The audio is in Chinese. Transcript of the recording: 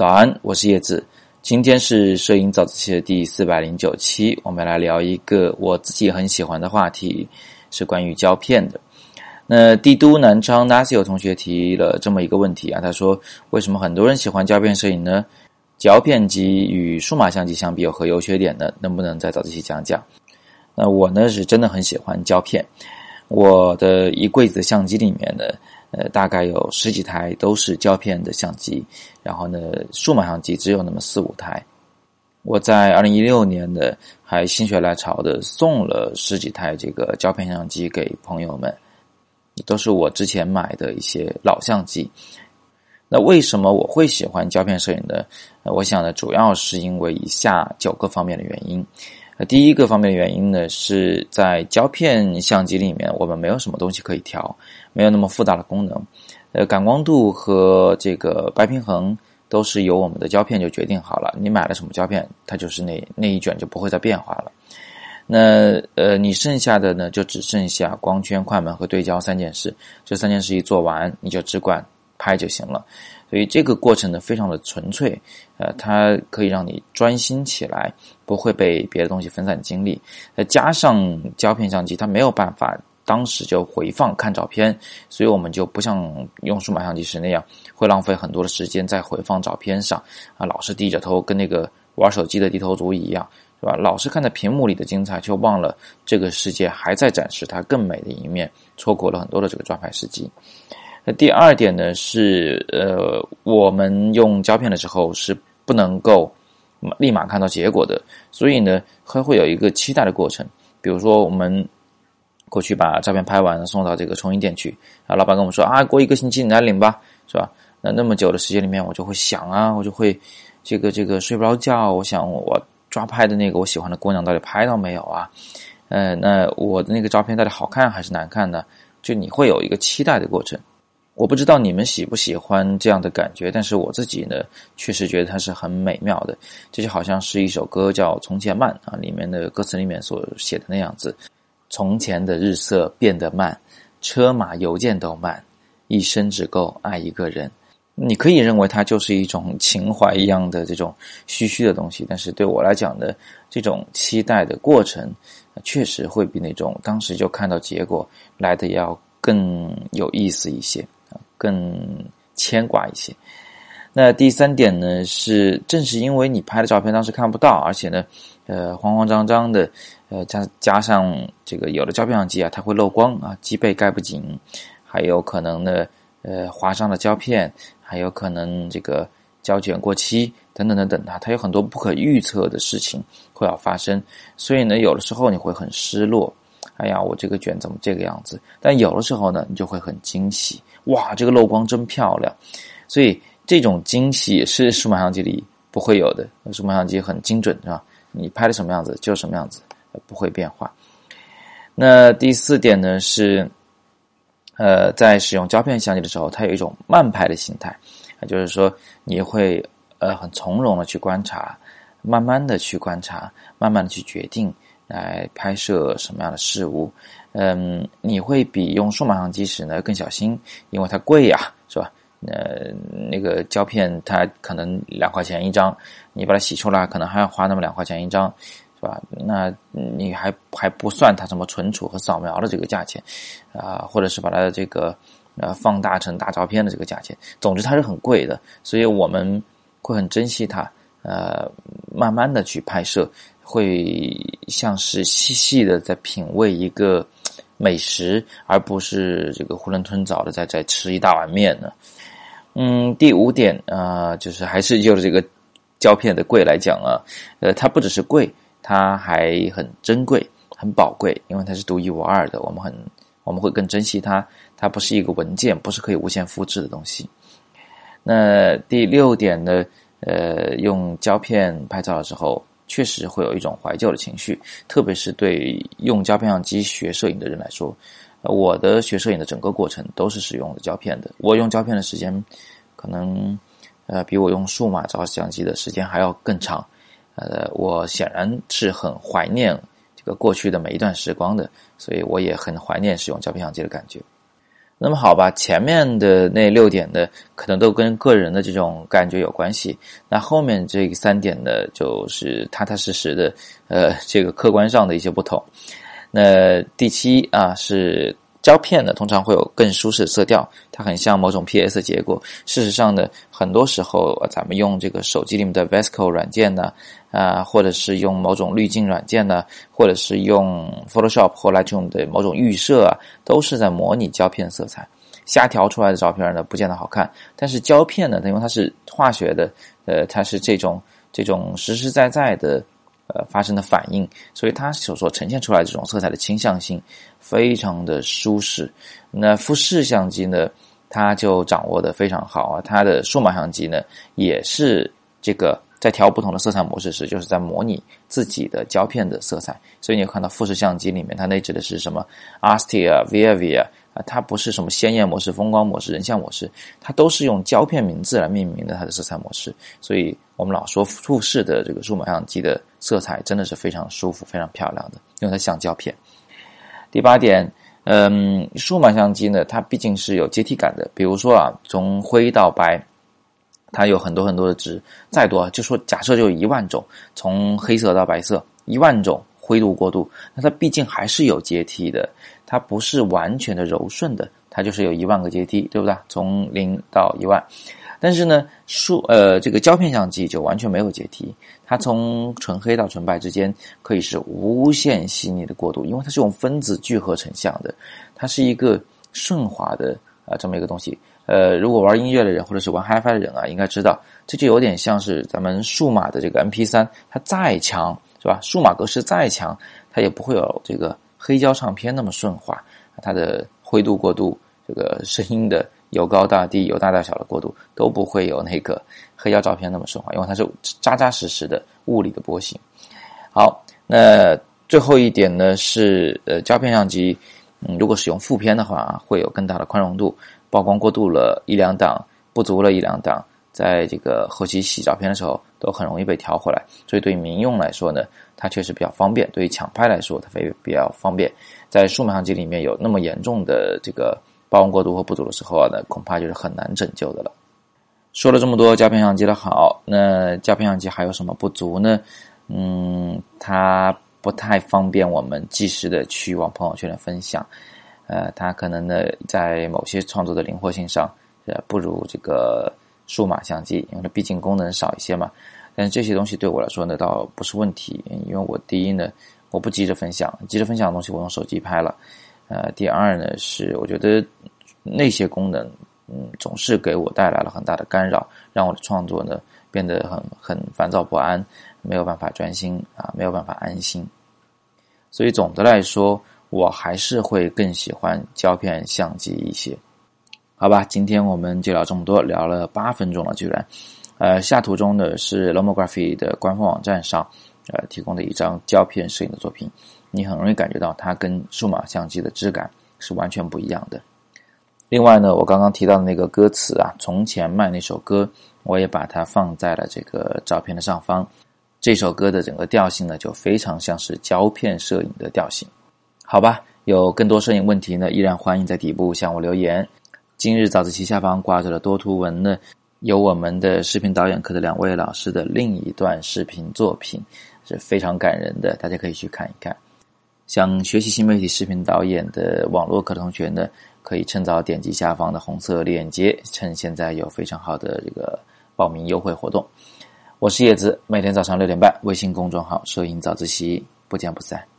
早安，我是叶子。今天是摄影早自习的第四百零九期，我们来聊一个我自己很喜欢的话题，是关于胶片的。那帝都南昌 Nasio 同学提了这么一个问题啊，他说：为什么很多人喜欢胶片摄影呢？胶片机与数码相机相比有何优缺点呢？能不能在早自习讲讲？那我呢是真的很喜欢胶片，我的一柜子相机里面呢。呃，大概有十几台都是胶片的相机，然后呢，数码相机只有那么四五台。我在二零一六年的还心血来潮的送了十几台这个胶片相机给朋友们，都是我之前买的一些老相机。那为什么我会喜欢胶片摄影呢？我想呢，主要是因为以下九个方面的原因。第一个方面的原因呢，是在胶片相机里面，我们没有什么东西可以调，没有那么复杂的功能。呃，感光度和这个白平衡都是由我们的胶片就决定好了。你买了什么胶片，它就是那那一卷就不会再变化了。那呃，你剩下的呢，就只剩下光圈、快门和对焦三件事。这三件事一做完，你就只管拍就行了。所以这个过程呢，非常的纯粹，呃，它可以让你专心起来，不会被别的东西分散精力。再加上胶片相机，它没有办法当时就回放看照片，所以我们就不像用数码相机时那样，会浪费很多的时间在回放照片上啊，老是低着头，跟那个玩手机的低头族一样，是吧？老是看着屏幕里的精彩，却忘了这个世界还在展示它更美的一面，错过了很多的这个抓拍时机。那第二点呢是，呃，我们用胶片的时候是不能够立马看到结果的，所以呢，还会有一个期待的过程。比如说，我们过去把照片拍完送到这个冲印店去，啊，老板跟我们说啊，过一个星期你来领吧，是吧？那那么久的时间里面，我就会想啊，我就会这个这个睡不着觉，我想我抓拍的那个我喜欢的姑娘到底拍到没有啊？呃，那我的那个照片到底好看还是难看呢？就你会有一个期待的过程。我不知道你们喜不喜欢这样的感觉，但是我自己呢，确实觉得它是很美妙的。这就好像是一首歌叫《从前慢》啊，里面的歌词里面所写的那样子：从前的日色变得慢，车马邮件都慢，一生只够爱一个人。你可以认为它就是一种情怀一样的这种虚虚的东西，但是对我来讲呢，这种期待的过程，确实会比那种当时就看到结果来的要更有意思一些。更牵挂一些。那第三点呢，是正是因为你拍的照片当时看不到，而且呢，呃，慌慌张张的，呃，加加上这个有的胶片相机啊，它会漏光啊，机背盖不紧，还有可能呢，呃，划伤了胶片，还有可能这个胶卷过期等等等等啊，它有很多不可预测的事情会要发生，所以呢，有的时候你会很失落。哎呀，我这个卷怎么这个样子？但有的时候呢，你就会很惊喜，哇，这个漏光真漂亮。所以这种惊喜是数码相机里不会有的，数码相机很精准，是吧？你拍的什么样子就什么样子，不会变化。那第四点呢是，呃，在使用胶片相机的时候，它有一种慢拍的心态，就是说你会呃很从容的去观察，慢慢的去观察，慢慢的去决定。来拍摄什么样的事物？嗯，你会比用数码相机时呢更小心，因为它贵呀，是吧？呃，那个胶片它可能两块钱一张，你把它洗出来可能还要花那么两块钱一张，是吧？那你还还不算它什么存储和扫描的这个价钱啊，或者是把它的这个呃放大成大照片的这个价钱，总之它是很贵的，所以我们会很珍惜它，呃，慢慢的去拍摄。会像是细细的在品味一个美食，而不是这个囫囵吞枣的在在吃一大碗面呢。嗯，第五点啊，就是还是就是这个胶片的贵来讲啊，呃，它不只是贵，它还很珍贵、很宝贵，因为它是独一无二的，我们很我们会更珍惜它。它不是一个文件，不是可以无限复制的东西。那第六点呢，呃，用胶片拍照的时候。确实会有一种怀旧的情绪，特别是对用胶片相机学摄影的人来说，我的学摄影的整个过程都是使用的胶片的。我用胶片的时间，可能呃比我用数码照相机的时间还要更长。呃，我显然是很怀念这个过去的每一段时光的，所以我也很怀念使用胶片相机的感觉。那么好吧，前面的那六点的，可能都跟个人的这种感觉有关系。那后面这三点呢，就是踏踏实实的，呃，这个客观上的一些不同。那第七啊是。胶片呢，通常会有更舒适的色调，它很像某种 PS 结果。事实上呢，很多时候咱们用这个手机里面的 VSCO 软件呢，啊，或者是用某种滤镜软件呢，或者是用 Photoshop 或 Lightroom 的某种预设啊，都是在模拟胶片色彩。瞎调出来的照片呢，不见得好看。但是胶片呢，因为它是化学的，呃，它是这种这种实实在在的。呃，发生的反应，所以它所所呈现出来这种色彩的倾向性非常的舒适。那富士相机呢，它就掌握的非常好啊。它的数码相机呢，也是这个在调不同的色彩模式时，就是在模拟自己的胶片的色彩。所以你会看到富士相机里面，它内置的是什么 Astia、Vivia 啊，它不是什么鲜艳模式、风光模式、人像模式，它都是用胶片名字来命名的它的色彩模式。所以我们老说富士的这个数码相机的。色彩真的是非常舒服、非常漂亮的，因为它像胶片。第八点，嗯，数码相机呢，它毕竟是有阶梯感的。比如说啊，从灰到白，它有很多很多的值，再多就说假设就一万种，从黑色到白色一万种灰度过渡，那它毕竟还是有阶梯的，它不是完全的柔顺的，它就是有一万个阶梯，对不对？从零到一万。但是呢，数呃这个胶片相机就完全没有阶梯，它从纯黑到纯白之间可以是无限细腻的过渡，因为它是用分子聚合成像的，它是一个顺滑的啊这么一个东西。呃，如果玩音乐的人或者是玩 HiFi 的人啊，应该知道，这就有点像是咱们数码的这个 MP3，它再强是吧？数码格式再强，它也不会有这个黑胶唱片那么顺滑，它的灰度过渡，这个声音的。由高到低，由大到小的过渡，都不会有那个黑胶照片那么顺滑，因为它是扎扎实实的物理的波形。好，那最后一点呢是，呃，胶片相机，嗯，如果使用负片的话，会有更大的宽容度。曝光过度了一两档，不足了一两档，在这个后期洗照片的时候，都很容易被调回来。所以对于民用来说呢，它确实比较方便；对于抢拍来说，它会比较方便。在数码相机里面有那么严重的这个。曝光过度或不足的时候啊，那恐怕就是很难拯救的了。说了这么多胶片相机的好，那胶片相机还有什么不足呢？嗯，它不太方便我们及时的去往朋友圈的分享。呃，它可能呢在某些创作的灵活性上，呃，不如这个数码相机，因为它毕竟功能少一些嘛。但这些东西对我来说呢，倒不是问题，因为我第一呢，我不急着分享，急着分享的东西我用手机拍了。呃，第二呢是，我觉得那些功能，嗯，总是给我带来了很大的干扰，让我的创作呢变得很很烦躁不安，没有办法专心啊，没有办法安心。所以总的来说，我还是会更喜欢胶片相机一些。好吧，今天我们就聊这么多，聊了八分钟了，居然。呃，下图中的是 Lomography 的官方网站上，呃，提供的一张胶片摄影的作品。你很容易感觉到它跟数码相机的质感是完全不一样的。另外呢，我刚刚提到的那个歌词啊，从前卖那首歌，我也把它放在了这个照片的上方。这首歌的整个调性呢，就非常像是胶片摄影的调性。好吧，有更多摄影问题呢，依然欢迎在底部向我留言。今日早自习下方挂着的多图文呢，有我们的视频导演课的两位老师的另一段视频作品，是非常感人的，大家可以去看一看。想学习新媒体视频导演的网络课的同学呢，可以趁早点击下方的红色链接，趁现在有非常好的这个报名优惠活动。我是叶子，每天早上六点半，微信公众号“摄影早自习”，不见不散。